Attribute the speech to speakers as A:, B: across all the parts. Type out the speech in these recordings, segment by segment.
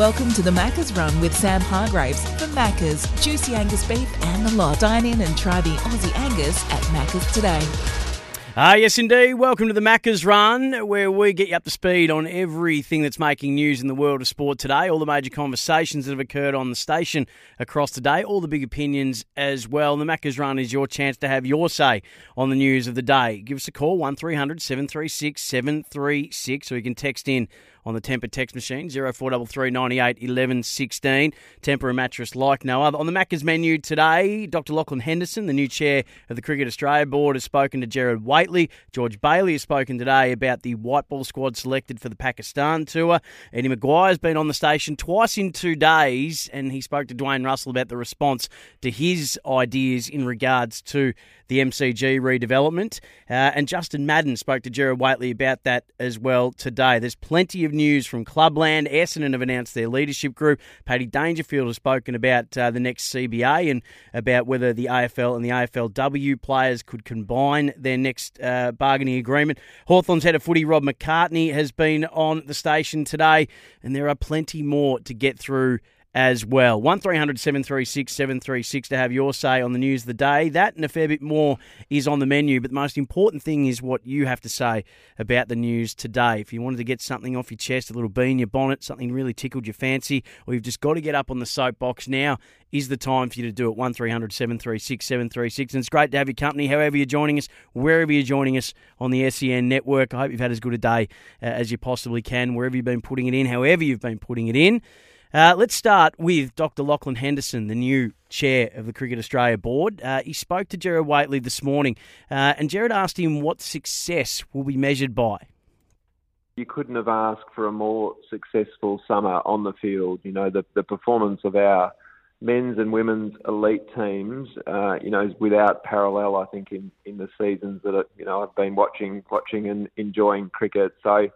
A: Welcome to the Macca's Run with Sam Hargreaves for Macca's. Juicy Angus beef and the lot. Dine in and try the Aussie Angus at Macca's today.
B: Ah, yes, indeed. Welcome to the Macca's Run, where we get you up to speed on everything that's making news in the world of sport today, all the major conversations that have occurred on the station across today, all the big opinions as well. The Macca's Run is your chance to have your say on the news of the day. Give us a call, 1300 736 736, or you can text in on the Tempur text machine, 0433 98 11 16. Tempur a mattress like no other. On the Macca's menu today, Dr. Lachlan Henderson, the new chair of the Cricket Australia Board, has spoken to Gerard Whateley. George Bailey has spoken today about the white ball squad selected for the Pakistan tour. Eddie McGuire's been on the station twice in two days, and he spoke to Dwayne Russell about the response to his ideas in regards to the MCG redevelopment. Uh, and Justin Madden spoke to Gerard Whateley about that as well today. There's plenty of news from Clubland. Essendon have announced their leadership group. Paddy Dangerfield has spoken about uh, the next CBA and about whether the AFL and the AFLW players could combine their next uh, bargaining agreement. Hawthorn's head of footy, Rob McCartney, has been on the station today, and there are plenty more to get through as well. 1300 736 736 to have your say on the news of the day. That and a fair bit more is on the menu, but the most important thing is what you have to say about the news today. If you wanted to get something off your chest, a little bee in your bonnet, something really tickled your fancy, or you've just got to get up on the soapbox now, is the time for you to do it. 1300 736 736. And it's great to have your company, however you're joining us, wherever you're joining us on the SEN network. I hope you've had as good a day uh, as you possibly can, wherever you've been putting it in, however you've been putting it in. Uh, let's start with Dr. Lachlan Henderson, the new chair of the Cricket Australia board. Uh, he spoke to Gerard Whateley this morning, uh, and Gerard asked him what success will be measured by.
C: You couldn't have asked for a more successful summer on the field. You know, the, the performance of our men's and women's elite teams, uh, you know, is without parallel. I think in, in the seasons that you know I've been watching, watching and enjoying cricket. So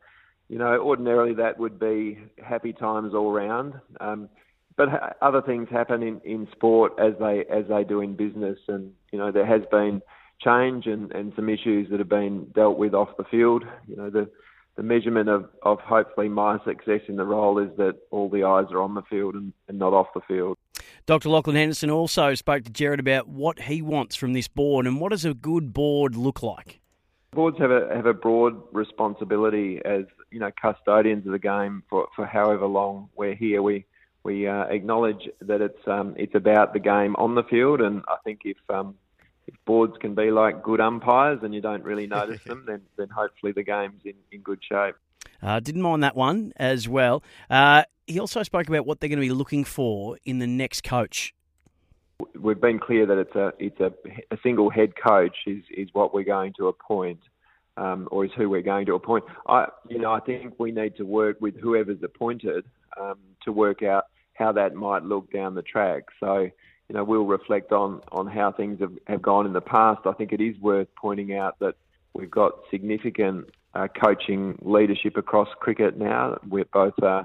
C: you know, ordinarily that would be happy times all round. Um, but other things happen in, in sport as they as they do in business, and you know there has been change and, and some issues that have been dealt with off the field. You know the the measurement of, of hopefully my success in the role is that all the eyes are on the field and, and not off the field.
B: Dr. Lachlan Henderson also spoke to Gerard about what he wants from this board and what does a good board look like.
C: Boards have a have a broad responsibility as you know custodians of the game for, for however long we're here. We we uh, acknowledge that it's um, it's about the game on the field, and I think if um, if boards can be like good umpires and you don't really notice them, then then hopefully the game's in, in good shape.
B: Uh, didn't mind that one as well. Uh, he also spoke about what they're going to be looking for in the next coach
C: we've been clear that it's a it's a, a single head coach is is what we're going to appoint. Um, or is who we're going to appoint. I, you know, I think we need to work with whoever's appointed um, to work out how that might look down the track. So, you know, we'll reflect on on how things have, have gone in the past. I think it is worth pointing out that we've got significant uh, coaching leadership across cricket now. We're both uh,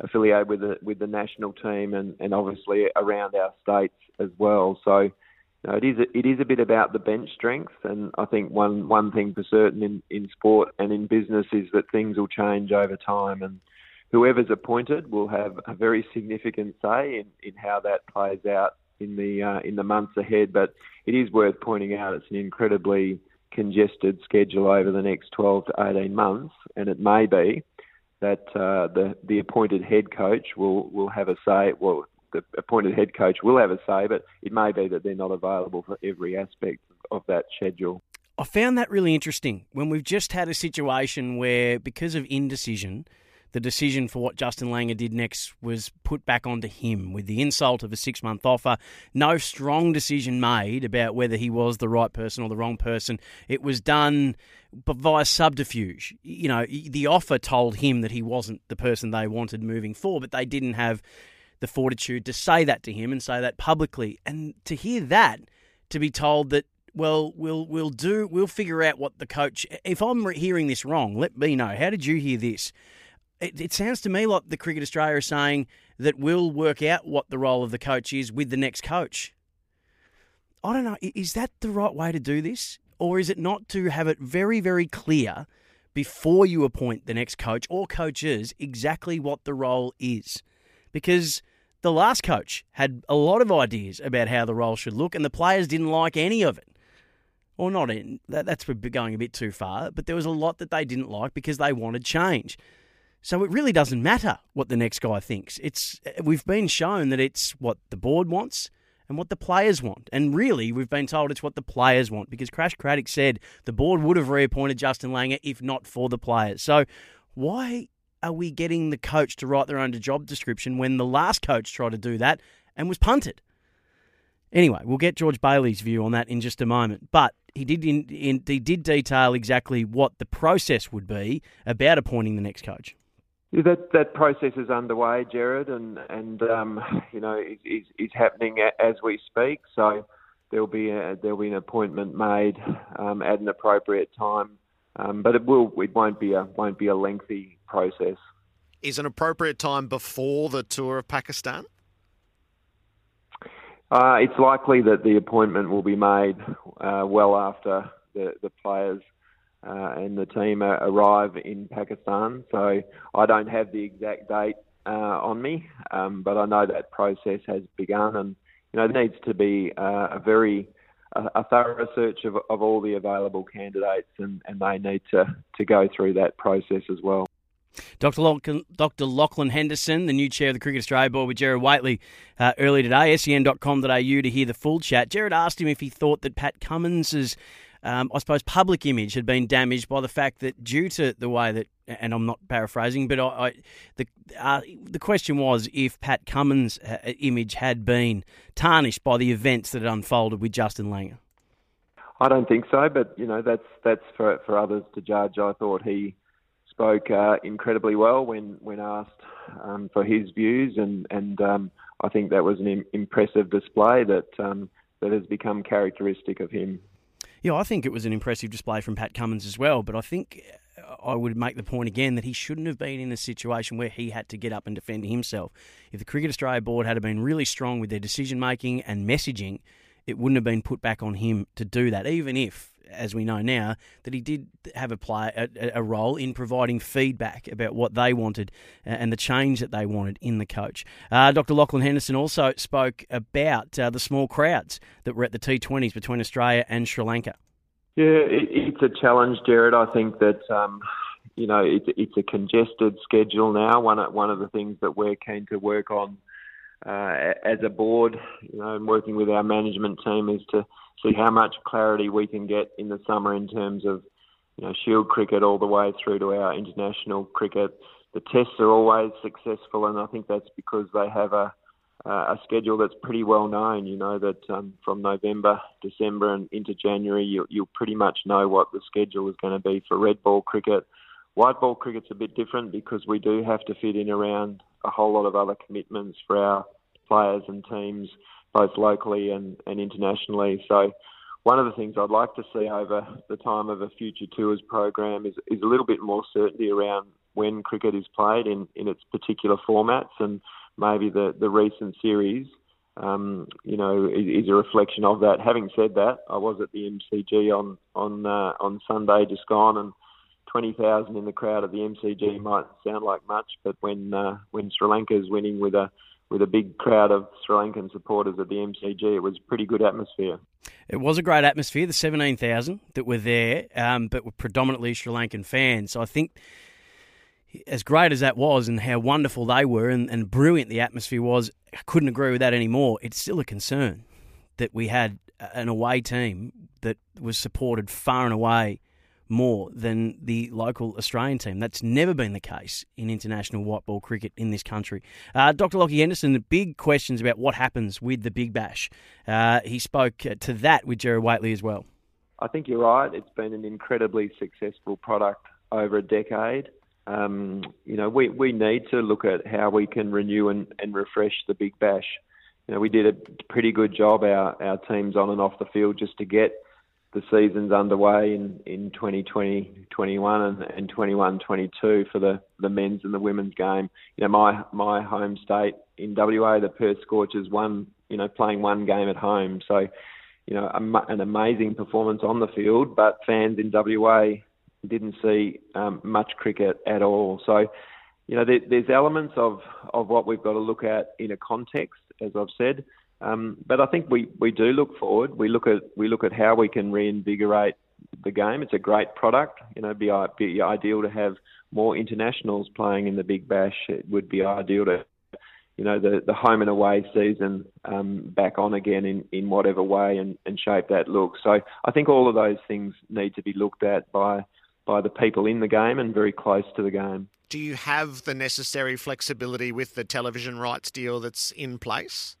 C: affiliated with the with the national team and, and obviously around our states as well. So you know, it is a, it is a bit about the bench strength, and I think one one thing for certain in, in sport and in business is that things will change over time, and whoever's appointed will have a very significant say in, in how that plays out in the uh, in the months ahead. But it is worth pointing out it's an incredibly congested schedule over the next 12 to 18 months, and it may be that uh, the the appointed head coach will will have a say. Well, the appointed head coach will have a say, but it may be that they're not available for every aspect of that schedule.
B: I found that really interesting when we've just had a situation where, because of indecision, the decision for what Justin Langer did next was put back onto him with the insult of a six month offer. No strong decision made about whether he was the right person or the wrong person. It was done via subterfuge. You know, the offer told him that he wasn't the person they wanted moving forward, but they didn't have the fortitude to say that to him and say that publicly. And to hear that, to be told that well, we'll we'll do we'll figure out what the coach. If I'm hearing this wrong, let me know. How did you hear this? It, it sounds to me like the Cricket Australia is saying that we'll work out what the role of the coach is with the next coach. I don't know. Is that the right way to do this, or is it not to have it very very clear before you appoint the next coach or coaches exactly what the role is? because the last coach had a lot of ideas about how the role should look, and the players didn't like any of it. Or not in that, that's going a bit too far, but there was a lot that they didn't like because they wanted change. So it really doesn't matter what the next guy thinks. It's we've been shown that it's what the board wants and what the players want. And really, we've been told it's what the players want because Crash Craddock said the board would have reappointed Justin Langer if not for the players. So why are we getting the coach to write their own job description when the last coach tried to do that and was punted? Anyway, we'll get George Bailey's view on that in just a moment. But he did in, in, he did detail exactly what the process would be about appointing the next coach.
C: Yeah, that that process is underway, Gerard, and and um, you know is is happening as we speak. So there'll be a, there'll be an appointment made um, at an appropriate time, um, but it will it won't be a won't be a lengthy process.
D: Is an appropriate time before the tour of Pakistan?
C: Uh, it's likely that the appointment will be made uh, well after the the players uh, and the team arrive in Pakistan. So I don't have the exact date uh, on me, um, but I know that process has begun, and you know there needs to be uh, a very a, thorough search of, of all the available candidates, and, and they need to, to go through that process as well.
B: Dr. Lachlan, Dr. Lachlan Henderson, the new chair of the Cricket Australia Board with Gerard Whateley uh, early today, sen.com.au to hear the full chat. Gerard asked him if he thought that Pat Cummins' um, I suppose, public image had been damaged by the fact that due to the way that, and I'm not paraphrasing, but I, I the uh, the question was if Pat Cummins' image had been tarnished by the events that had unfolded with Justin Langer.
C: I don't think so, but you know that's that's for for others to judge. I thought he spoke uh, incredibly well when when asked um, for his views, and and um, I think that was an impressive display that um, that has become characteristic of him.
B: Yeah, I think it was an impressive display from Pat Cummins as well, but I think uh, I would make the point again that he shouldn't have been in a situation where he had to get up and defend himself. If the Cricket Australia board had been really strong with their decision making and messaging, it wouldn't have been put back on him to do that, even if as we know now, that he did have a play a, a, role in providing feedback about what they wanted and the change that they wanted in the coach. Uh, Dr. Lachlan Henderson also spoke about uh, the small crowds that were at the T20s between Australia and Sri Lanka.
C: Yeah, it, it's a challenge, Jared. I think that. Um, you know, it's, it's a congested schedule now. One one of the things that we're keen to work on uh, as a board, you know, and working with our management team is to see how much clarity we can get in the summer in terms of you know Shield cricket all the way through to our international cricket. The tests are always successful, and I think that's because they have a uh, a schedule that's pretty well known. You know that um, from November, December, and into January, you, you'll pretty much know what the schedule is going to be for red ball cricket. White ball cricket's a bit different because we do have to fit in around a whole lot of other commitments for our players and teams both locally and, and internationally. So one of the things I'd like to see over the time of a future tours program is, is a little bit more certainty around when cricket is played in, in its particular formats and maybe the, the recent series um, you know, is, is, a reflection of that. Having said that, I was at the MCG on on uh, on Sunday just gone, and twenty thousand in the crowd at the MCG might sound like much, but when uh, when Sri Lanka is winning with a with a big crowd of Sri Lankan supporters at the MCG. It was a pretty good atmosphere.
B: It was a great atmosphere. The 17,000 that were there, um, but were predominantly Sri Lankan fans. So I think, as great as that was and how wonderful they were and, and brilliant the atmosphere was, I couldn't agree with that anymore. It's still a concern that we had an away team that was supported far and away more than the local Australian team. That's never been the case in international white ball cricket in this country. Uh, Dr. Lockie Henderson, the big questions about what happens with the Big Bash. Uh, he spoke to that with Gerard Whateley as well.
C: I think you're right. It's been an incredibly successful product over a decade. Um, you know, we, we need to look at how we can renew and, and refresh the Big Bash. You know, we did a pretty good job, our, our teams on and off the field, just to get the season's underway in, in 2020, 21 and, and 21, 22 for the, the men's and the women's game. You know, my, my home state in WA, the Perth Scorchers won, you know, playing one game at home. So, you know, an amazing performance on the field, but fans in WA didn't see um, much cricket at all. So, you know, there, there's elements of, of what we've got to look at in a context, as I've said. Um, but I think we, we do look forward. We look at we look at how we can reinvigorate the game. It's a great product. You know, be be ideal to have more internationals playing in the Big Bash. It would be ideal to, you know, the the home and away season um, back on again in in whatever way and, and shape that looks. So I think all of those things need to be looked at by by the people in the game and very close to the game.
D: Do you have the necessary flexibility with the television rights deal that's in place?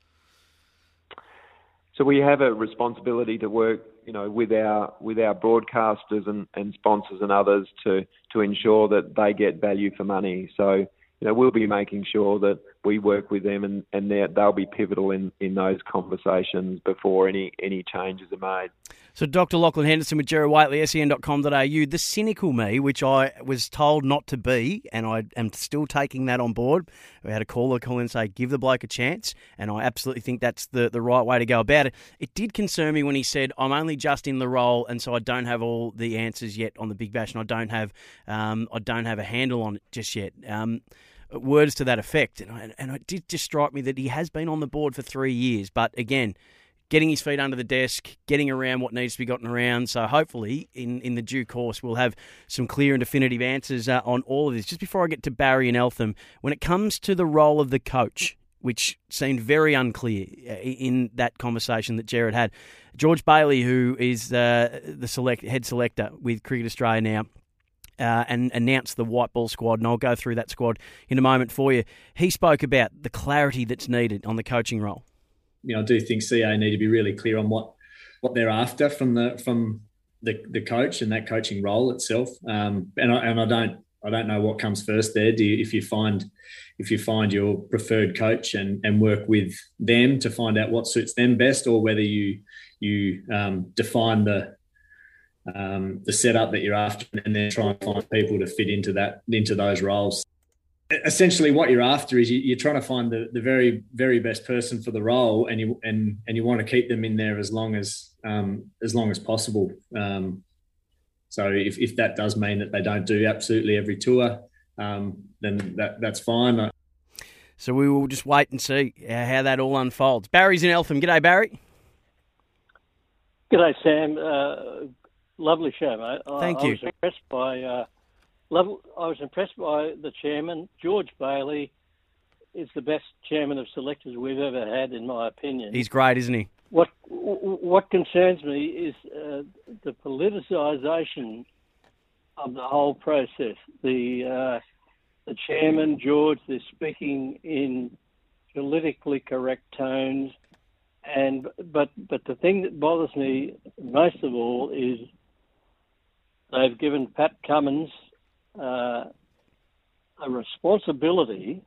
C: So we have a responsibility to work, you know, with our with our broadcasters and, and sponsors and others to to ensure that they get value for money. So you know, we'll be making sure that we work with them and, and they'll be pivotal in, in those conversations before any, any changes are made.
B: So, Dr. Lachlan Henderson with Gerard Whateley, sen.com.au. The cynical me, which I was told not to be, and I am still taking that on board. We had a caller call and say, give the bloke a chance, and I absolutely think that's the, the right way to go about it. It did concern me when he said, I'm only just in the role, and so I don't have all the answers yet on the Big Bash, and I don't have, um, I don't have a handle on it just yet. Um, words to that effect. And, I, and it did just strike me that he has been on the board for three years. But again, getting his feet under the desk, getting around what needs to be gotten around. So hopefully, in, in the due course, we'll have some clear and definitive answers uh, on all of this. Just before I get to Barry and Eltham, when it comes to the role of the coach, which seemed very unclear uh, in that conversation that Gerard had, George Bailey, who is uh, the select head selector with Cricket Australia now, uh, and announced the white ball squad, and I'll go through that squad in a moment for you. He spoke about the clarity that's needed on the coaching role.
E: You know, I do think CA need to be really clear on what what they're after from the from the, the coach and that coaching role itself. Um, and I, and I don't I don't know what comes first there. Do you, if you find if you find your preferred coach and and work with them to find out what suits them best, or whether you you um, define the um, the setup that you're after, and then try and find people to fit into that into those roles. Essentially, what you're after is you, are trying to find the, the very very best person for the role, and you and and you want to keep them in there as long as um, as long as possible. Um, so if, if that does mean that they don't do absolutely every tour, um, then that that's fine.
B: So we will just wait and see how that all unfolds. Barry's in Eltham. G'day, Barry.
F: G'day, Sam. Uh, lovely show, mate.
B: Thank
F: I,
B: you.
F: I was impressed by uh, level. I was impressed by the chairman, George Bailey. Is the best chairman of selectors we've ever had, in my opinion.
B: He's great, isn't he?
F: What What concerns me is uh, the politicisation of the whole process. The uh, the chairman, George, they're speaking in politically correct tones, and but but the thing that bothers me most of all is they've given Pat Cummins uh, a responsibility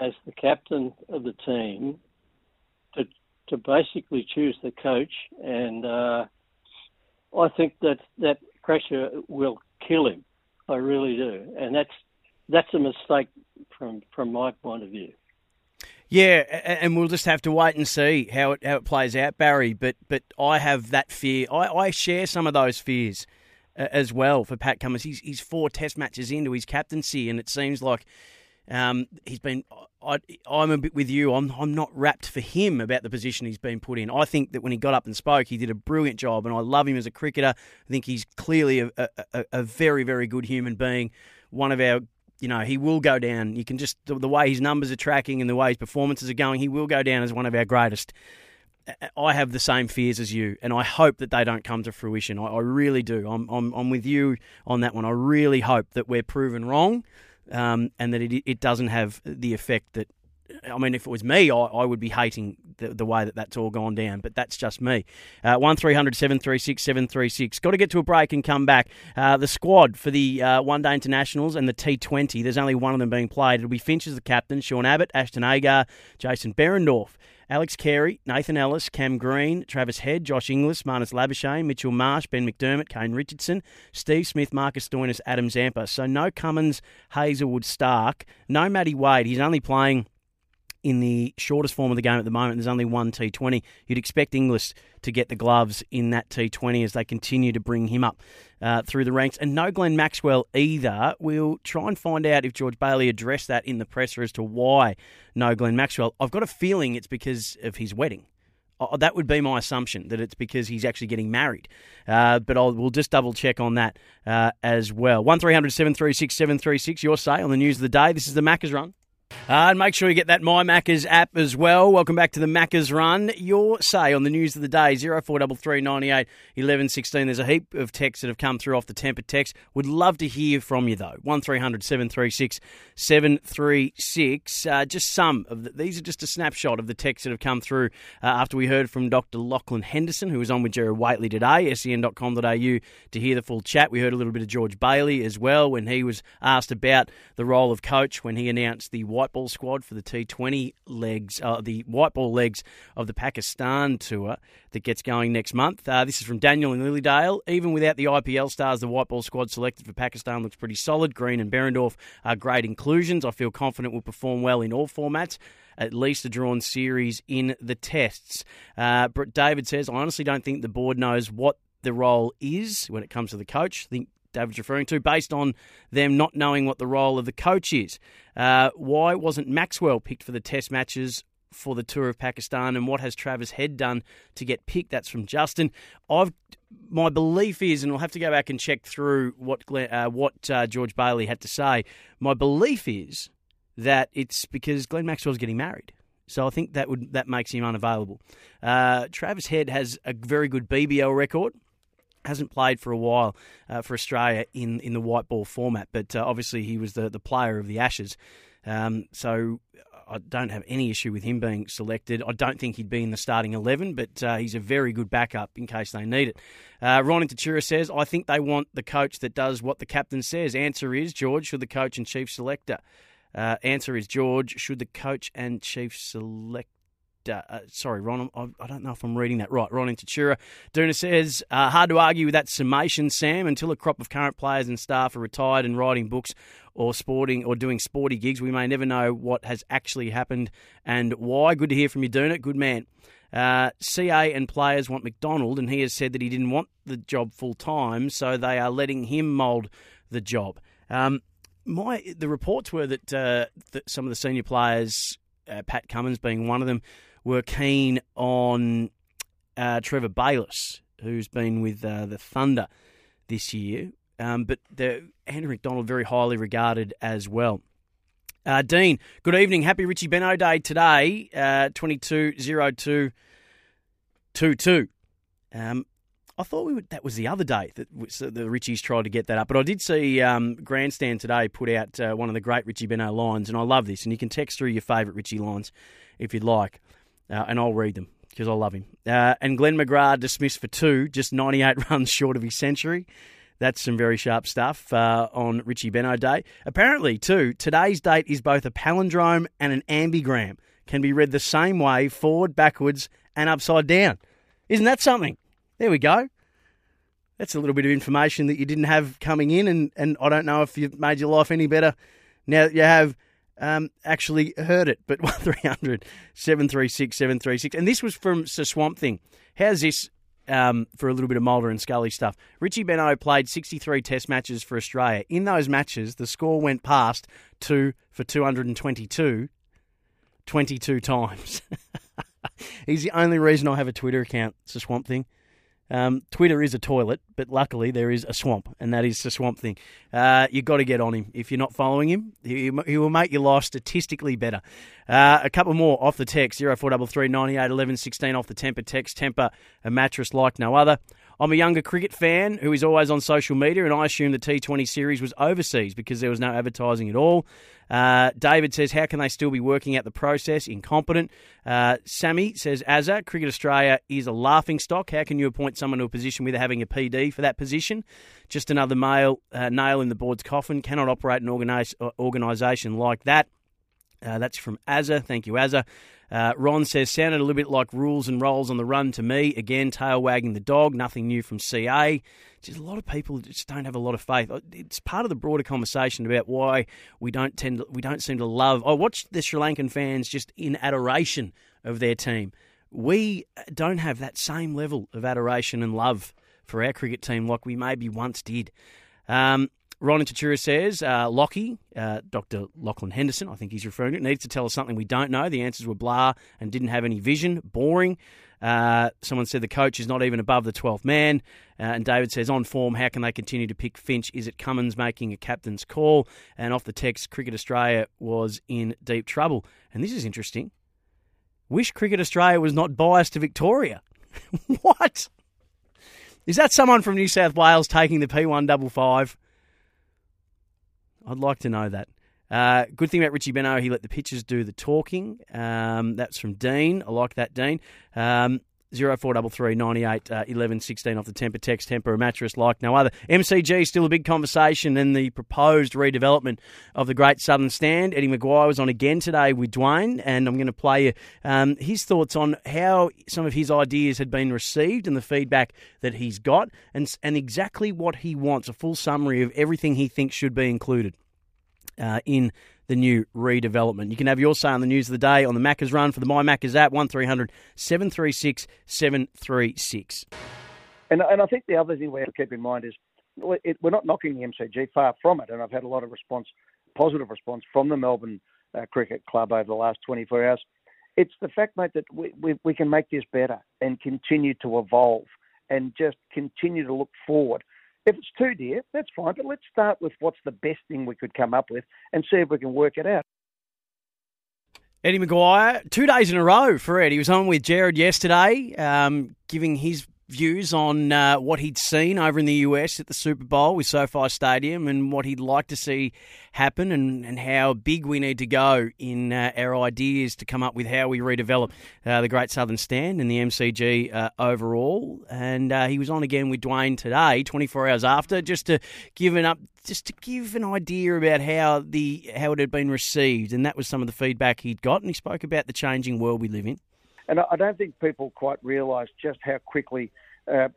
F: as the captain of the team to to basically choose the coach, and uh, I think that that pressure will kill him. I really do, and that's that's a mistake from from my point of view.
B: Yeah, and we'll just have to wait and see how it how it plays out, Barry. But but I have that fear. I, I share some of those fears as well for Pat Cummins. He's, he's four test matches into his captaincy, and it seems like um, he's been. I, am a bit with you. I'm, I'm not wrapped for him about the position he's been put in. I think that when he got up and spoke, he did a brilliant job, and I love him as a cricketer. I think he's clearly a, a, a very, very good human being. One of our you know, he will go down. You can just, the, the, way his numbers are tracking and the way his performances are going, he will go down as one of our greatest. I have the same fears as you, and I hope that they don't come to fruition. I, I really do. I'm, I'm, I'm, with you on that one. I really hope that we're proven wrong, um, and that it, it doesn't have the effect that. I mean, if it was me, I, I would be hating the, the, way that that's all gone down, but that's just me. Uh, 1300 736 736. Got to get to a break and come back. Uh, the squad for the uh, One Day Internationals and the T20, there's only one of them being played. It'll be Finch as the captain, Sean Abbott, Ashton Agar, Jason Behrendorff. Alex Carey, Nathan Ellis, Cam Green, Travis Head, Josh Inglis, Marnus Labuschagne, Mitchell Marsh, Ben McDermott, Kane Richardson, Steve Smith, Marcus Stoinis, Adam Zampa. So no Cummins, Hazlewood, Stark, no Matty Wade. He's only playing in the shortest form of the game at the moment. There's only one T20. You'd expect Inglis to get the gloves in that T20 as they continue to bring him up uh, through the ranks. And no Glenn Maxwell either. We'll try and find out if George Bailey addressed that in the presser as to why no Glenn Maxwell. I've got a feeling it's because of his wedding. Oh, that would be my assumption that it's because he's actually getting married. Uh, but I'll, we'll just double check on that uh, as well. 1300 736 736, your say on the news of the day. This is the Maccas Run. Uh, and make sure you get that My Maccas app as well. Welcome back to the Maccas Run. Your say on the news of the day, 0433 98 11 16. There's a heap of texts that have come through off the Tempur text. Would love to hear from you, though. 1300 736 736. Uh, just some of the, these are just a snapshot of the texts that have come through uh, after we heard from Dr. Lachlan Henderson, who was on with Gerard Whateley today, sen.com.au, to hear the full chat. We heard a little bit of George Bailey as well when he was asked about the role of coach when he announced the white ball squad for the T20 legs, uh, the white ball legs of the Pakistan tour that gets going next month. Uh, this is from Daniel in Lilydale. Even without the IPL stars, the white ball squad selected for Pakistan looks pretty solid. Green and Behrendorff are great inclusions. I feel confident we'll perform well in all formats at least a drawn series in the tests. Uh, David says, I honestly don't think the board knows what the role is when it comes to the coach. I think David's referring to, based on them not knowing what the role of the coach is. Uh, why wasn't Maxwell picked for the test matches for the tour of Pakistan, and what has Travis Head done to get picked? That's from Justin. I've my belief is, and we'll have to go back and check through what uh, what uh, George Bailey had to say. My belief is that it's because Glenn Maxwell's getting married. So I think that would that makes him unavailable. Uh, Travis Head has a very good BBL record hasn't played for a while uh, for Australia in, in the white ball format, but uh, obviously he was the, the player of the Ashes. Um, so I don't have any issue with him being selected. I don't think he'd be in the starting 11, but uh, he's a very good backup in case they need it. Uh, Ron Tatura says, I think they want the coach that does what the captain says. Answer is George, should the coach and chief selector. Uh, answer is George, should the coach and chief select uh, uh, sorry, Ron, I, don't know if I'm reading that right. Ron in Tatura. Duna says, uh, hard to argue with that summation, Sam, until a crop of current players and staff are retired and writing books or sporting or doing sporty gigs. We may never know what has actually happened and why. Good to hear from you, Duna. Good man. Uh, CA and players want McDonald, and he has said that he didn't want the job full time, so they are letting him mould the job. Um, my the reports were that, uh, that some of the senior players, Pat Cummins being one of them, were keen on uh, Trevor Bayliss, who's been with uh, the Thunder this year. Um, but the, Andrew McDonald very highly regarded as well. Uh, Dean, good evening. Happy Richie Benaud Day today, uh, 220222. Um, I thought we would, that was the other day that the Richies tried to get that up. But I did see um, Grandstand today put out uh, one of the great Richie Benaud lines, and I love this. And you can text through your favourite Richie lines if you'd like uh, and I'll read them because I love him. Uh, and Glenn McGrath dismissed for two, just 98 runs short of his century. That's some very sharp stuff uh, on Richie Benaud Day. Apparently, too, today's date is both a palindrome and an ambigram. Can be read the same way, forward, backwards, and upside down. Isn't that something? There we go. That's a little bit of information that you didn't have coming in, and, and I don't know if you've made your life any better now that you have um, actually heard it, but 1300 736 736. And this was from Sir Swamp Thing. How's this um, for a little bit of Mulder and Scully stuff? Richie Benaud played 63 test matches for Australia. In those matches, the score went past two for 222 22 times. He's the only reason I have a Twitter account, Sir Swamp Thing. Um, Twitter is a toilet, but luckily there is a swamp, and that is the swamp thing. Uh, you've got to get on him. If you're not following him, he, he will make your life statistically better. Uh, a couple more off the text 0433 98 11 16 off the Tempur text. Tempur, a mattress like no other. I'm a younger cricket fan who is always on social media, and I assume the T20 series was overseas because there was no advertising at all. Uh, David says, How can they still be working out the process? Incompetent. Uh, Sammy says, Azza, Cricket Australia is a laughing stock. How can you appoint someone to a position without having a PD for that position? Just another male, uh, nail in the board's coffin. Cannot operate an organisation like that. Uh, that's from Azza. Thank you, Azza. Uh, Ron says, sounded a little bit like rules and rolls on the run to me. Again, tail wagging the dog. Nothing new from CA. Just a lot of people just don't have a lot of faith. Uh, it's part of the broader conversation about why we don't tend to, we don't seem to love. I watched the Sri Lankan fans just in adoration of their team. We don't have that same level of adoration and love for our cricket team like we maybe once did. Um, Ron Tatura says, uh, Lockie, uh, Dr. Lachlan Henderson, I think he's referring to it, needs to tell us something we don't know. The answers were blah and didn't have any vision, boring. Uh, someone said the coach is not even above the 12th man. Uh, and David says, on form, how can they continue to pick Finch? Is it Cummins making a captain's call? And off the text, Cricket Australia was in deep trouble. And this is interesting. Wish Cricket Australia was not biased to Victoria. what? Is that someone from New South Wales taking the P155? I'd like to know that. Uh, good thing about Richie Benaud, he let the pitchers do the talking. Um, that's from Dean. I like that, Dean. Um, 0433 98 uh, 11 16 off the Tempur text. Tempur a mattress like no other. MCG still a big conversation and the proposed redevelopment of the Great Southern Stand. Eddie McGuire was on again today with Dwayne, and I'm going to play you um, his thoughts on how some of his ideas had been received and the feedback that he's got, and and exactly what he wants. A full summary of everything he thinks should be included uh, in the new redevelopment. You can have your say on the news of the day on the Macca's Run for the My Macca's app, 1300 736 736.
G: And, and I think the other thing we have to keep in mind is it, we're not knocking the MCG, far from it. And I've had a lot of response, positive response from the Melbourne uh, Cricket Club over the last 24 hours. It's the fact, mate, that we, we, we can make this better and continue to evolve and just continue to look forward if it's too dear, that's fine, but let's start with what's the best thing we could come up with and see if we can work it out.
B: Eddie McGuire, two days in a row for Ed. He was on with Gerard yesterday, um, giving his views on uh, what he'd seen over in the US at the Super Bowl with SoFi Stadium and what he'd like to see happen and, and how big we need to go in uh, our ideas to come up with how we redevelop uh, the Great Southern Stand and the MCG uh, overall. And uh, he was on again with Dwayne today, 24 hours after, just to give an up, just to give an idea about how the how it had been received, and that was some of the feedback he'd got. And he spoke about the changing world we live in.
G: And I don't think people quite realise just how quickly, uh,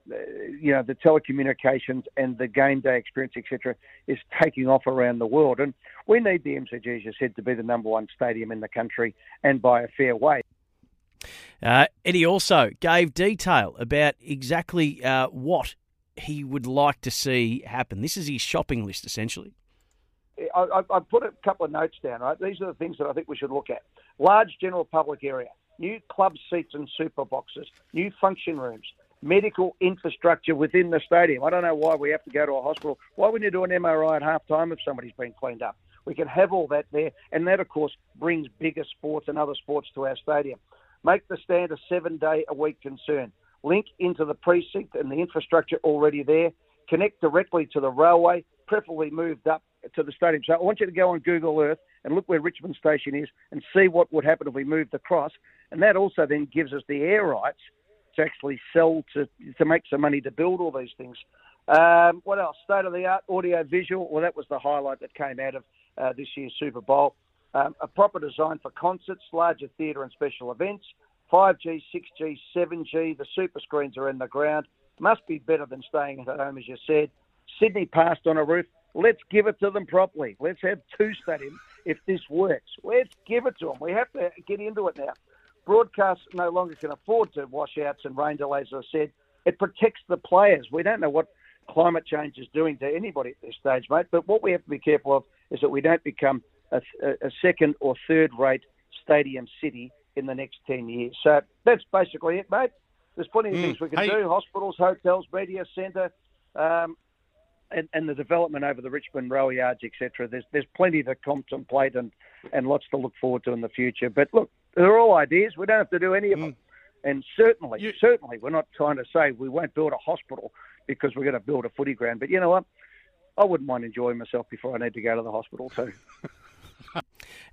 G: you know, the telecommunications and the game day experience, etc., is taking off around the world. And we need the MCG, as you said, to be the number one stadium in the country and by a fair way.
B: Uh, Eddie also gave detail about exactly uh, what he would like to see happen. This is his shopping list, essentially.
G: I, I, put a couple of notes down, right? These are the things that I think we should look at. Large general public area, new club seats and super boxes, new function rooms, medical infrastructure within the stadium. I don't know why we have to go to a hospital. Why wouldn't you do an MRI at half time if somebody's been cleaned up? We can have all that there, and that, of course, brings bigger sports and other sports to our stadium. Make the stand a seven day a week concern. Link into the precinct and the infrastructure already there. Connect directly to the railway, preferably moved up to the stadium. So I want you to go on Google Earth and look where Richmond Station is and see what would happen if we moved across. And that also then gives us the air rights to actually sell to to make some money to build all these things. Um, what else? State of the art audio visual. Well, that was the highlight that came out of uh, this year's Super Bowl. Um, a proper design for concerts, larger theatre and special events. 5G, 6G, 7G. The super screens are in the ground. Must be better than staying at home, as you said. Sydney passed on a roof. Let's give it to them properly. Let's have two stadiums if this works. Let's give it to them. We have to get into it now. Broadcast no longer can afford to washouts and rain delays, as I said. It protects the players. We don't know what climate change is doing to anybody at this stage, mate. But what we have to be careful of is that we don't become a, a second or third rate stadium city in the next 10 years. So that's basically it, mate. There's plenty of mm. things we can hey. do hospitals, hotels, media centre. Um, and, and, the development over the Richmond rail yards, etc. There's there's plenty to contemplate and, and lots to look forward to in the future. But look, they're all ideas. We don't have to do any of them. Mm. And certainly, you, certainly, we're not trying to say we won't build a hospital because we're going to build a footy ground. But you know what? I wouldn't mind enjoying myself before I need to go to the hospital too.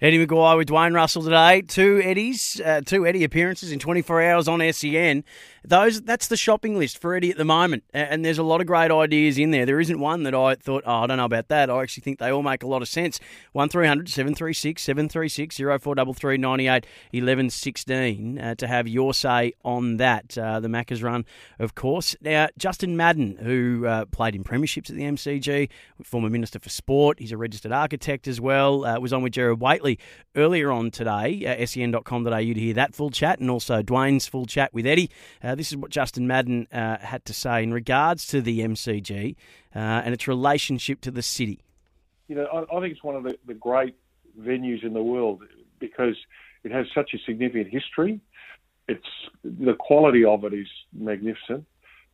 B: Eddie McGuire with Dwayne Russell today. Two Eddies, uh, two Eddie appearances in 24 hours on SEN. those that's the shopping list for Eddie at the moment, and there's a lot of great ideas in there. There isn't one that I thought, oh, I don't know about that. I actually think they all make a lot of sense. One 736 736 0433 98 11 16 uh, to have your say on that. Uh, the Macca's run, of course. Now, Justin Madden, who uh, played in premierships at the MCG, former Minister for Sport, he's a registered architect as well, uh, was on with Gerard Whateley earlier on today, uh, sen.com.au to hear that full chat, and also Dwayne's full chat with Eddie. Uh, this is what Justin Madden uh, had to say in regards to the MCG uh, and its relationship to the city.
H: You know, I, I think it's one of the, the great venues in the world because it has such a significant history. It's the quality of it is magnificent.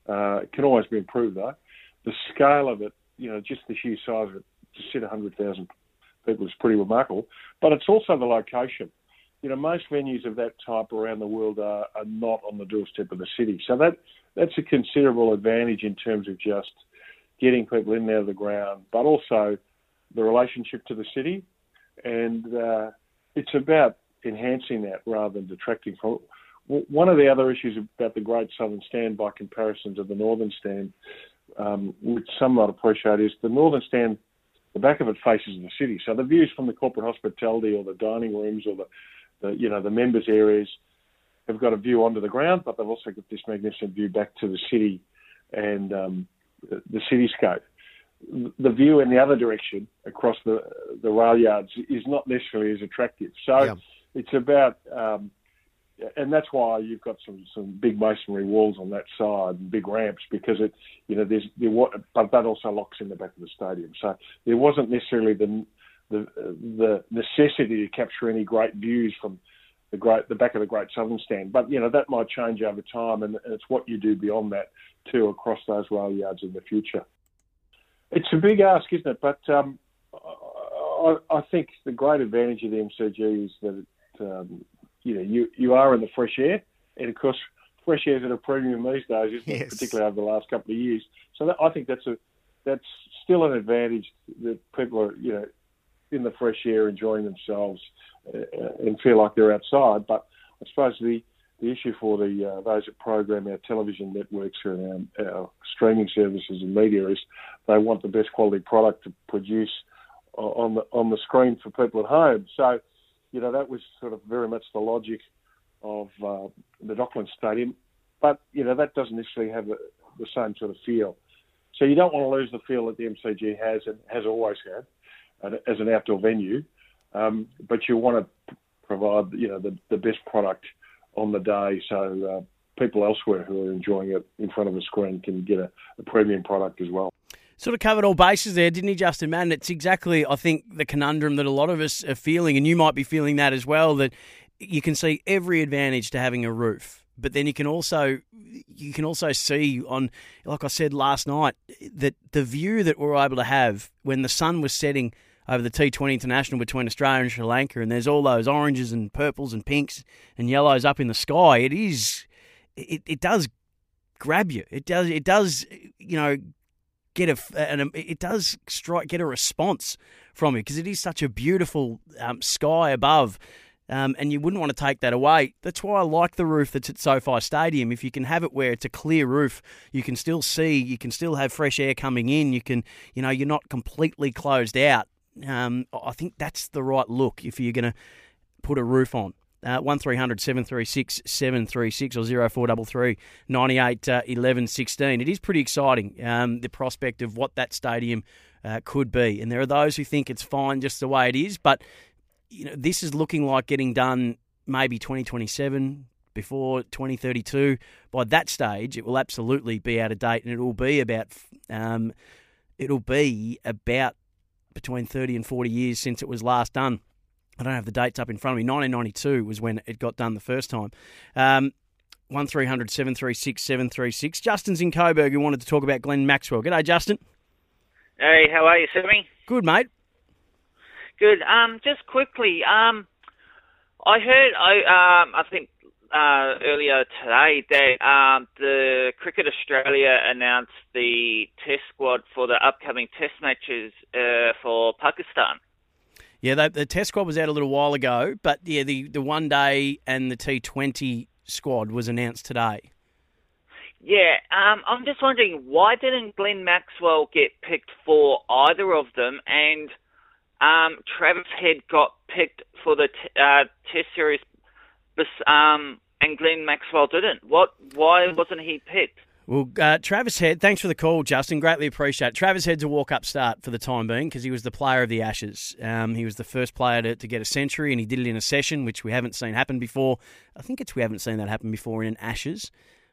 H: Uh, it can always be improved though. The scale of it, you know, just the sheer size of it, to sit 100,000 people is pretty remarkable. But it's also the location. You know, most venues of that type around the world are, are not on the doorstep of the city. So that that's a considerable advantage in terms of just getting people in there of the ground, but also the relationship to the city. And uh, it's about enhancing that rather than detracting from it. One of the other issues about the Great Southern Stand by comparison to the Northern Stand, um, which some might appreciate, is the Northern Stand, the back of it faces the city. So the views from the corporate hospitality or the dining rooms or the, the you know the members areas have got a view onto the ground, but they've also got this magnificent view back to the city and um, the, cityscape. The view in the other direction across the the rail yards is not necessarily as attractive. So yeah. it's about um, and that's why you've got some some big masonry walls on that side and big ramps because it you know there's there but that also locks in the back of the stadium. So there wasn't necessarily the the the necessity to capture any great views from the great the back of the Great Southern Stand. But you know that might change over time, and it's what you do beyond that too across those rail yards in the future. It's a big ask, isn't it? But um, I, I, think the great advantage of the MCG is that it, um, you know, you, you are in the fresh air, and of course, fresh air is at a premium these days, isn't yes. it? Particularly over the last couple of years. So that, I think that's a that's still an advantage that people are, you know, in the fresh air, enjoying themselves, uh, and feel like they're outside. But I suppose the the issue for the uh, those that program our television networks and our, our, streaming services and media is they want the best quality product to produce on the on the screen for people at home. So you know, that was sort of very much the logic of uh, the Docklands Stadium. But, you know, that doesn't necessarily have the, the same sort of feel. So you don't want to lose the feel that the MCG has and has always had as an outdoor venue. Um, but you want to provide, you know, the, the best product on the day so uh, people elsewhere who are enjoying it in front of a screen can get a, a premium product as well
B: sort of covered all bases there, didn't he, Justin? Man, it's exactly, I think, the conundrum that a lot of us are feeling, and you might be feeling that as well. That you can see every advantage to having a roof, but then you can also you can also see on, like I said last night, that the view that we are able to have when the sun was setting over the T20 International between Australia and Sri Lanka, and there's all those oranges and purples and pinks and yellows up in the sky. It is, it, it does grab you. It does, it does, you know, get a, and it does strike get a response from you because it is such a beautiful um, sky above. Um, and you wouldn't want to take that away. That's why I like the roof that's at SoFi Stadium. If you can have it where it's a clear roof, you can still see, you can still have fresh air coming in. You can, you know, you're not completely closed out. Um, I think that's the right look if you're going to put a roof on. Uh, 1300 736 736 or 0433 98 uh, 11 16. It is pretty exciting, um, the prospect of what that stadium uh, could be. And there are those who think it's fine just the way it is, but you know this is looking like getting done maybe 2027 before 2032. By that stage, it will absolutely be out of date, and it will be about um, it'll be about between 30 and 40 years since it was last done. I don't have the dates up in front of me. 1992 was when it got done the first time. Um, 1300 736 736. Justin's in Coburg who wanted to talk about Glenn Maxwell. G'day, Justin.
I: Hey, how are you, Sammy?
B: Good, mate.
I: Good. Um, just quickly, um, I heard, I um, I think uh, earlier today that um, the Cricket Australia announced the test squad for the upcoming test matches uh, for Pakistan.
B: Yeah, the, the test squad was out a little while ago, but yeah, the, the one day and the T20 squad was announced today.
I: Yeah, um, I'm just wondering why didn't Glenn Maxwell get picked for either of them, and um, Travis Head got picked for the t- uh, Test series, um, and Glenn Maxwell didn't. What? Why wasn't he picked?
B: Well, uh, Travis Head, thanks for the call, Justin. Greatly appreciate it. Travis Head's a walk up start for the time being because he was the player of the Ashes. Um, he was the first player to, to, get a century and he did it in a session, which we haven't seen happen before. I think it's we haven't seen that happen before in an Ashes.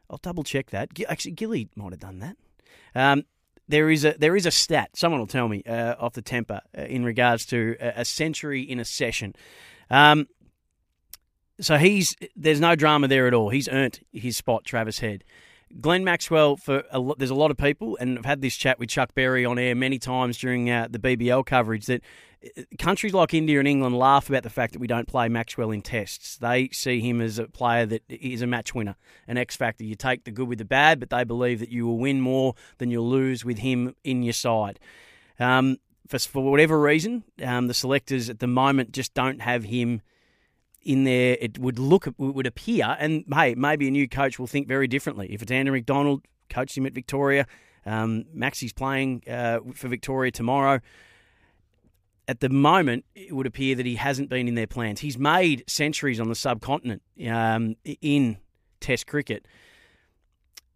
B: I'll double check that. Actually, Gilly might have done that. Um, there is a there is a stat. Someone will tell me uh, off the Tempur uh, in regards to a, a, century in a session. Um, so he's there's no drama there at all. He's earned his spot, Travis Head. Glenn Maxwell, for a, there's a lot of people, and I've had this chat with Chuck Berry on air many times during uh, the BBL coverage that uh, countries like India and England laugh about the fact that we don't play Maxwell in tests. They see him as a player that is a match winner, an X factor. You take the good with the bad, but they believe that you will win more than you'll lose with him in your side. Um, for, for whatever reason, um, the selectors at the moment just don't have him in there, it would look, it would appear, and hey, maybe a new coach will think very differently. If it's Andrew McDonald, coached him at Victoria, um, Maxi's playing uh, for Victoria tomorrow. At the moment, it would appear that he hasn't been in their plans. He's made centuries on the subcontinent um, in Test cricket.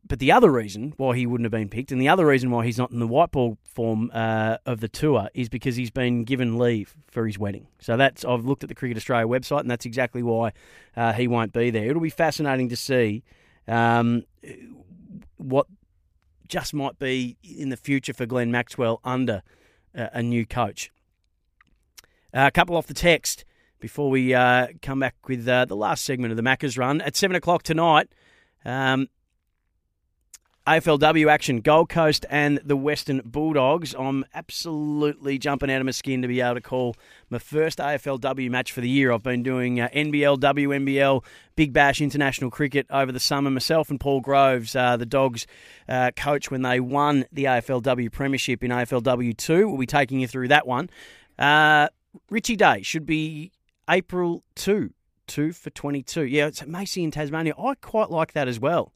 B: But the other reason why he wouldn't have been picked, and the other reason why he's not in the white ball form uh, of the tour, is because he's been given leave for his wedding. So that's I've looked at the Cricket Australia website, and that's exactly why uh, he won't be there. It'll be fascinating to see um, what just might be in the future for Glenn Maxwell under uh, a new coach. Uh, a couple off the text before we uh, come back with uh, the last segment of the Maccas run at seven o'clock tonight. Um, AFLW action, Gold Coast and the Western Bulldogs. I'm absolutely jumping out of my skin to be able to call my first AFLW match for the year. I've been doing uh, NBL, WNBL, Big Bash International Cricket over the summer. Myself and Paul Groves, uh, the Dogs uh, coach when they won the AFLW Premiership in AFLW 2. We'll be taking you through that one. Uh, Richie Day should be April 2, 2 for 22. Yeah, it's Macy in Tasmania. I quite like that as well.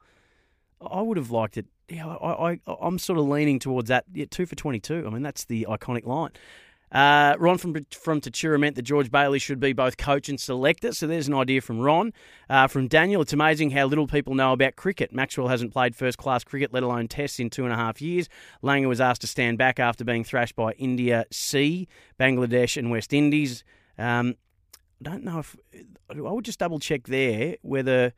B: I would have liked it. Yeah, I, I, I'm sort of leaning towards that. Yeah, two for 22. I mean, that's the iconic line. Uh, Ron from from Tatura meant that George Bailey should be both coach and selector. So there's an idea from Ron. Uh, from Daniel, it's amazing how little people know about cricket. Maxwell hasn't played first class cricket, let alone tests, in two and a half years. Langer was asked to stand back after being thrashed by India C, Bangladesh, and West Indies. Um, I don't know if I would just double check there whether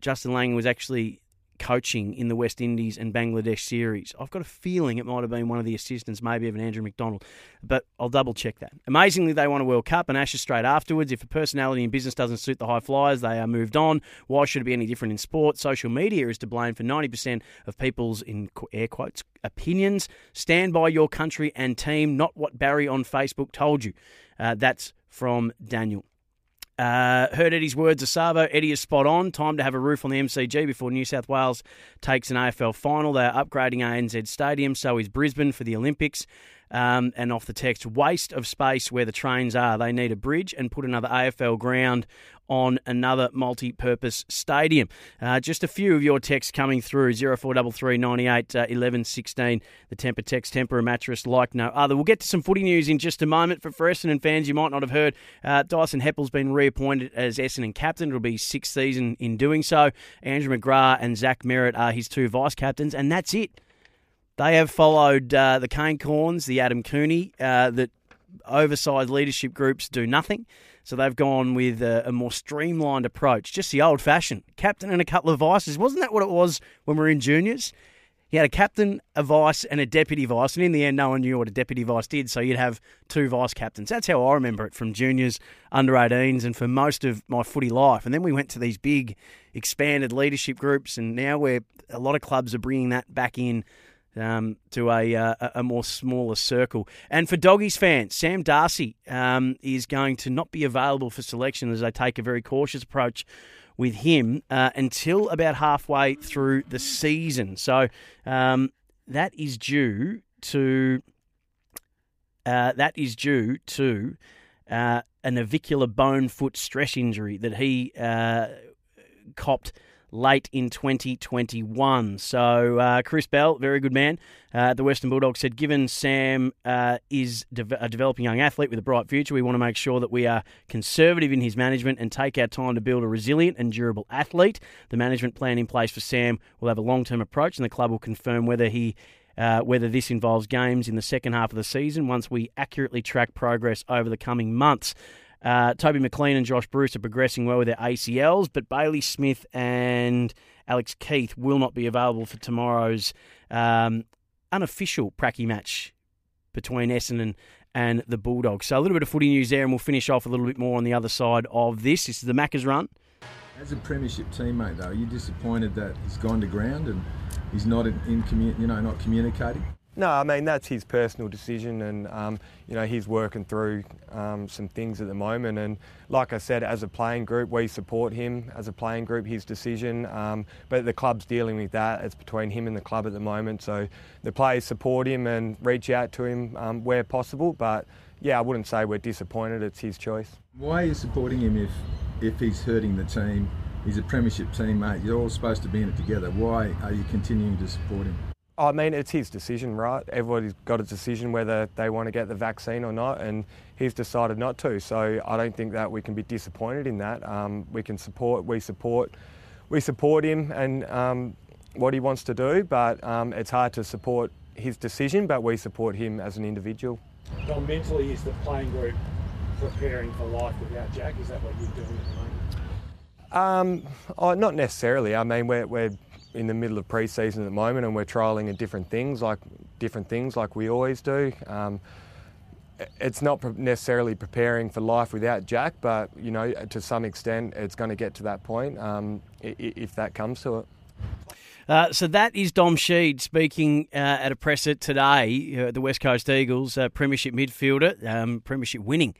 B: Justin Langer was actually coaching in the West Indies and Bangladesh series. I've got a feeling it might have been one of the assistants, maybe even Andrew McDonald, but I'll double check that. Amazingly, they won a World Cup and Ashes straight afterwards. If a personality in business doesn't suit the high flyers, they are moved on. Why should it be any different in sport? Social media is to blame for 90% of people's, in air quotes, opinions. Stand by your country and team, not what Barry on Facebook told you. Uh, that's from Daniel. Uh, heard Eddie's words of. Eddie is spot on. Time to have a roof on the MCG before New South Wales takes an AFL final. They're upgrading ANZ Stadium, so is Brisbane for the Olympics. Um, and off the text, waste of space where the trains are. They need a bridge and put another AFL ground on another multi-purpose stadium. Uh, just a few of your texts coming through 0433 98 uh, 11 16. The Tempur text, Tempur mattress like no other. We'll get to some footy news in just a moment. For, for Essendon fans, you might not have heard, uh, Dyson Heppell's been reappointed as Essendon captain. It'll be sixth season in doing so. Andrew McGrath and Zach Merrett are his two vice captains, and that's it. They have followed uh, the Kane Cornes, the Adam Cooney, uh, that oversized leadership groups do nothing. So they've gone with a, a more streamlined approach, just the old fashioned captain and a couple of vices. Wasn't that what it was when we were in juniors? You had a captain, a vice, and a deputy vice, and in the end, no one knew what a deputy vice did. So you'd have two vice captains. That's how I remember it from juniors, under 18s, and for most of my footy life. And then we went to these big, expanded leadership groups, and now where a lot of clubs are bringing that back in um, to a, uh, a more smaller circle. And for Doggies fans, Sam Darcy um, is going to not be available for selection as they take a very cautious approach with him uh, until about halfway through the season. So um, that is due to uh, that is due to uh, a navicular bone foot stress injury that he uh, copped late in 2021. So uh, Chris Bell, very good man. Uh, the Western Bulldogs said, given Sam uh, is de- a developing young athlete with a bright future, we want to make sure that we are conservative in his management and take our time to build a resilient and durable athlete. The management plan in place for Sam will have a long term approach, and the club will confirm whether he uh, whether this involves games in the second half of the season once we accurately track progress over the coming months. Uh, Toby McLean and Josh Bruce are progressing well with their ACLs, but Bailey Smith and Alex Keath will not be available for tomorrow's um, unofficial pracky match between Essendon and the Bulldogs. So a little bit of footy news there, and we'll finish off a little bit more on the other side of this. This is the Maccas run.
J: As a premiership teammate, though, you're disappointed that he's gone to ground and he's not in, in commu- you know, not communicating.
K: No, I mean that's his personal decision, and um, you know he's working through um, some things at the moment. And like I said, as a playing group, we support him as a playing group, his decision. Um, but the club's dealing with that. It's between him and the club at the moment. So the players support him and reach out to him um, where possible. But yeah, I wouldn't say we're disappointed. It's his choice.
J: Why are you supporting him if if he's hurting the team? He's a premiership teammate. You're all supposed to be in it together. Why are you continuing to support him?
K: I mean, it's his decision, right? Everybody's got a decision whether they want to get the vaccine or not, and he's decided not to. So I don't think that we can be disappointed in that. Um, we can support, we support, we support him and um, what he wants to do, but um, it's hard to support his decision. But we support him as an individual.
L: Don, mentally, is the playing group preparing for life without Jack? Is that what you're doing at the moment?
K: Um, oh, not necessarily. I mean, we're, we're in the middle of pre-season at the moment, and we're trialling in different things, like different things, like we always do. Um, it's not necessarily preparing for life without Jack, but you know, to some extent, it's going to get to that point um, if that comes to it.
B: Uh, so that is Dom Sheed speaking uh, at a presser today. Uh, the West Coast Eagles, uh, Premiership midfielder, um, Premiership winning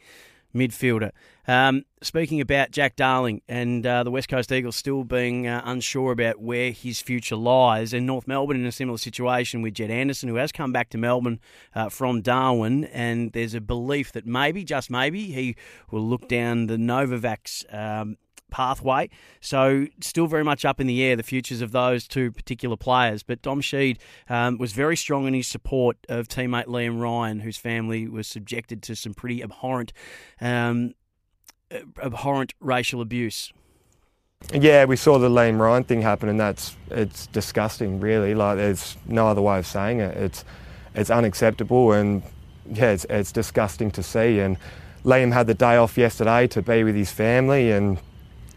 B: midfielder. Um, speaking about Jack Darling and uh, the West Coast Eagles still being uh, unsure about where his future lies, and North Melbourne in a similar situation with Jed Anderson, who has come back to Melbourne uh, from Darwin, and there's a belief that maybe, just maybe, he will look down the Novavax um, pathway. So still very much up in the air the futures of those two particular players. But Dom Sheed um, was very strong in his support of teammate Liam Ryan, whose family was subjected to some pretty abhorrent, um, abhorrent racial abuse.
K: Yeah, we saw the Liam Ryan thing happen, and that's it's disgusting. Really, like there's no other way of saying it. It's it's unacceptable, and yeah, it's, it's disgusting to see. And Liam had the day off yesterday to be with his family, and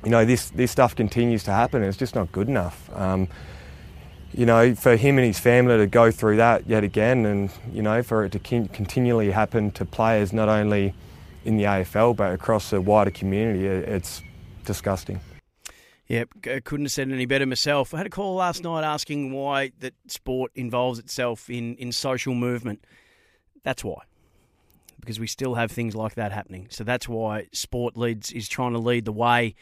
K: you know, this, this stuff continues to happen and it's just not good enough. Um, you know, for him and his family to go through that yet again and, you know, for it to continually happen to players not only in the AFL but across the wider community, it's disgusting.
B: Yep, couldn't have said it any better myself. I had a call last night asking why that sport involves itself in, in social movement. That's why. Because we still have things like that happening. So that's why sport leads is trying to lead the way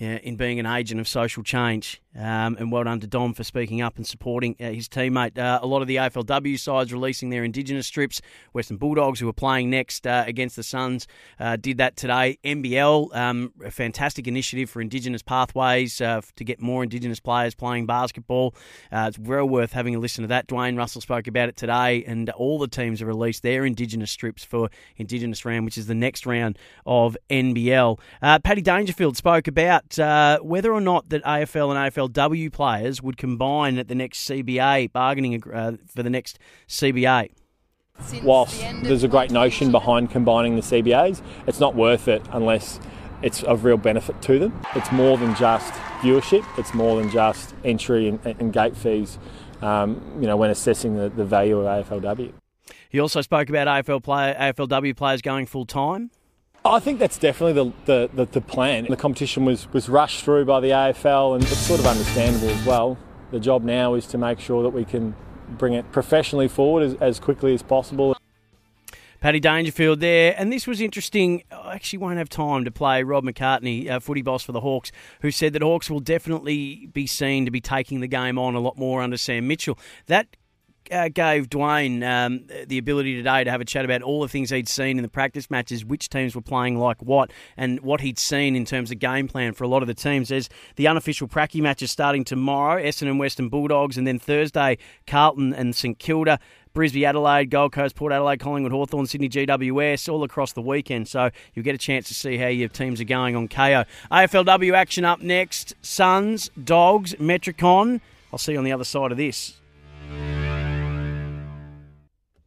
B: Uh, in being an agent of social change. Um, and well done to Dom for speaking up and supporting uh, his teammate. Uh, a lot of the AFLW sides releasing their Indigenous strips. Western Bulldogs, who are playing next uh, against the Suns, uh, did that today. NBL, um, a fantastic initiative for Indigenous pathways uh, to get more Indigenous players playing basketball. Uh, it's well worth having a listen to that. Dwayne Russell spoke about it today, and all the teams have released their Indigenous strips for Indigenous round, which is the next round of NBL. Paddy Dangerfield spoke about whether or not that AFL and AFL AFLW players would combine at the next CBA, bargaining uh, for the next CBA.
M: Whilst the there's a great notion behind combining the CBAs, it's not worth it unless it's of real benefit to them. It's more than just viewership, it's more than just entry and, and gate fees, um, you know, when assessing the, the value of AFLW.
B: He also spoke about AFL player, AFLW players going full time.
M: I think that's definitely the, the, the, the, plan. The competition was, was rushed through by the AFL and it's sort of understandable as well. The job now is to make sure that we can bring it professionally forward as, as quickly as possible.
B: Paddy Dangerfield there, and this was interesting. I actually won't have time to play Rob McCartney, uh, footy boss for the Hawks, who said that Hawks will definitely be seen to be taking the game on a lot more under Sam Mitchell. That uh, gave Dwayne um, the ability today to have a chat about all the things he'd seen in the practice matches, which teams were playing like what, and what he'd seen in terms of game plan for a lot of the teams. There's the unofficial pracky matches starting tomorrow, Essendon and Western Bulldogs, and then Thursday, Carlton and St Kilda. Brisbane, Adelaide, Gold Coast, Port Adelaide, Collingwood, Hawthorn, Sydney, GWS, all across the weekend. So you'll get a chance to see how your teams are going on Kayo. AFLW action up next. Suns, Dogs, Metricon. I'll see you on the other side of this.